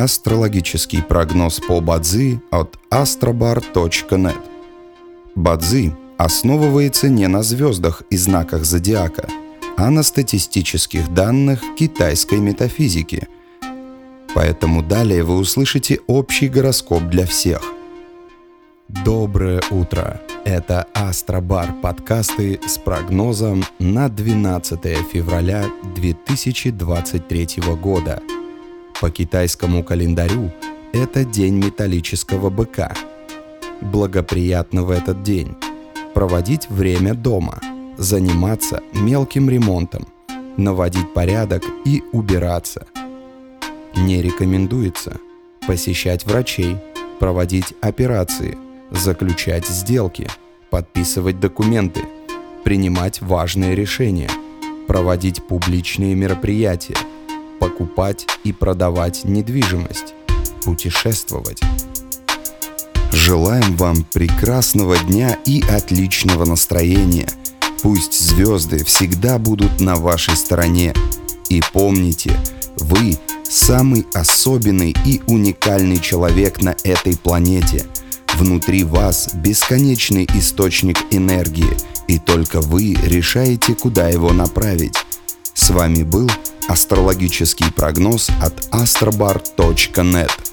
Астрологический прогноз по Бадзи от astrobar.net. Бадзи основывается не на звездах и знаках зодиака, а на статистических данных китайской метафизики. Поэтому далее вы услышите общий гороскоп для всех. Доброе утро! Это Астробар подкасты с прогнозом на 12 февраля 2023 года. По китайскому календарю это день металлического быка. Благоприятно в этот день проводить время дома, заниматься мелким ремонтом, наводить порядок и убираться. Не рекомендуется посещать врачей, проводить операции – заключать сделки, подписывать документы, принимать важные решения, проводить публичные мероприятия, покупать и продавать недвижимость, путешествовать. Желаем вам прекрасного дня и отличного настроения. Пусть звезды всегда будут на вашей стороне. И помните, вы самый особенный и уникальный человек на этой планете – Внутри вас бесконечный источник энергии, и только вы решаете, куда его направить. С вами был астрологический прогноз от astrobar.net.